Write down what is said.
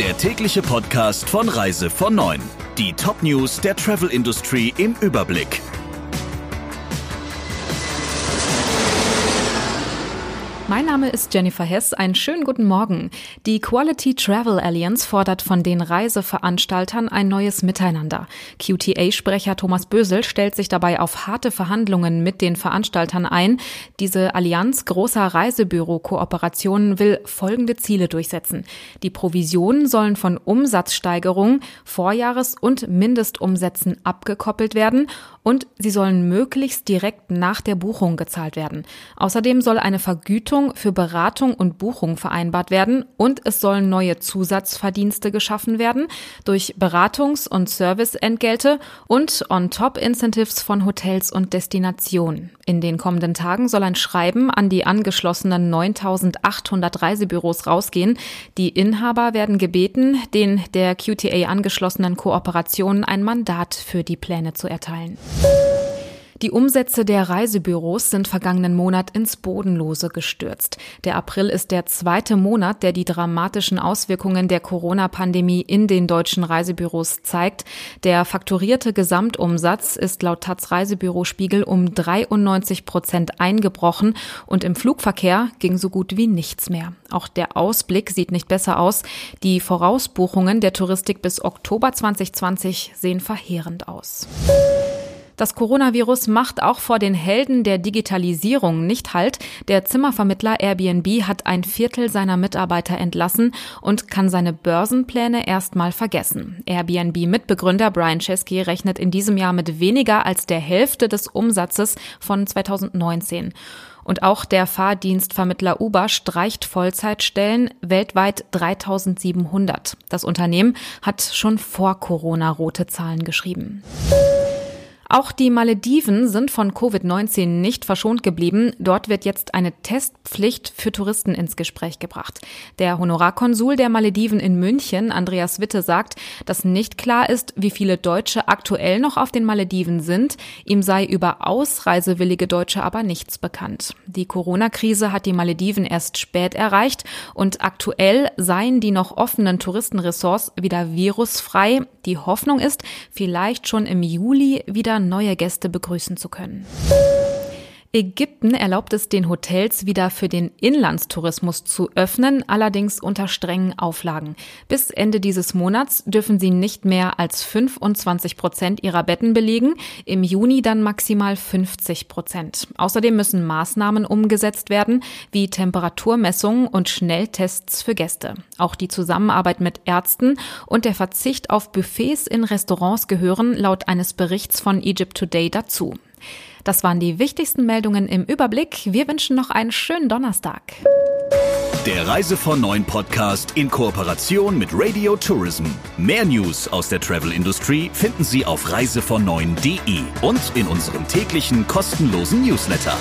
der tägliche Podcast von Reise von 9. Die Top-News der Travel Industry im Überblick. Mein Name ist Jennifer Hess. Einen schönen guten Morgen. Die Quality Travel Alliance fordert von den Reiseveranstaltern ein neues Miteinander. QTA-Sprecher Thomas Bösel stellt sich dabei auf harte Verhandlungen mit den Veranstaltern ein. Diese Allianz großer Reisebüro-Kooperationen will folgende Ziele durchsetzen. Die Provisionen sollen von Umsatzsteigerungen, Vorjahres- und Mindestumsätzen abgekoppelt werden und sie sollen möglichst direkt nach der Buchung gezahlt werden. Außerdem soll eine Vergütung für Beratung und Buchung vereinbart werden und es sollen neue Zusatzverdienste geschaffen werden durch Beratungs- und Serviceentgelte und On-Top-Incentives von Hotels und Destinationen. In den kommenden Tagen soll ein Schreiben an die angeschlossenen 9800 Reisebüros rausgehen. Die Inhaber werden gebeten, den der QTA angeschlossenen Kooperationen ein Mandat für die Pläne zu erteilen. Die Umsätze der Reisebüros sind vergangenen Monat ins Bodenlose gestürzt. Der April ist der zweite Monat, der die dramatischen Auswirkungen der Corona-Pandemie in den deutschen Reisebüros zeigt. Der fakturierte Gesamtumsatz ist laut Taz Reisebürospiegel um 93 Prozent eingebrochen und im Flugverkehr ging so gut wie nichts mehr. Auch der Ausblick sieht nicht besser aus. Die Vorausbuchungen der Touristik bis Oktober 2020 sehen verheerend aus. Das Coronavirus macht auch vor den Helden der Digitalisierung nicht Halt. Der Zimmervermittler Airbnb hat ein Viertel seiner Mitarbeiter entlassen und kann seine Börsenpläne erstmal vergessen. Airbnb-Mitbegründer Brian Chesky rechnet in diesem Jahr mit weniger als der Hälfte des Umsatzes von 2019. Und auch der Fahrdienstvermittler Uber streicht Vollzeitstellen, weltweit 3700. Das Unternehmen hat schon vor Corona rote Zahlen geschrieben. Auch die Malediven sind von Covid-19 nicht verschont geblieben. Dort wird jetzt eine Testpflicht für Touristen ins Gespräch gebracht. Der Honorarkonsul der Malediven in München, Andreas Witte, sagt, dass nicht klar ist, wie viele Deutsche aktuell noch auf den Malediven sind. Ihm sei über ausreisewillige Deutsche aber nichts bekannt. Die Corona-Krise hat die Malediven erst spät erreicht und aktuell seien die noch offenen Touristenressorts wieder virusfrei. Die Hoffnung ist, vielleicht schon im Juli wieder neue Gäste begrüßen zu können. Ägypten erlaubt es den Hotels wieder für den Inlandstourismus zu öffnen, allerdings unter strengen Auflagen. Bis Ende dieses Monats dürfen sie nicht mehr als 25 Prozent ihrer Betten belegen, im Juni dann maximal 50 Prozent. Außerdem müssen Maßnahmen umgesetzt werden, wie Temperaturmessungen und Schnelltests für Gäste. Auch die Zusammenarbeit mit Ärzten und der Verzicht auf Buffets in Restaurants gehören laut eines Berichts von Egypt Today dazu. Das waren die wichtigsten Meldungen im Überblick. Wir wünschen noch einen schönen Donnerstag. Der Reise von Neuen Podcast in Kooperation mit Radio Tourism. Mehr News aus der Travel Industry finden Sie auf reisevon und in unserem täglichen kostenlosen Newsletter.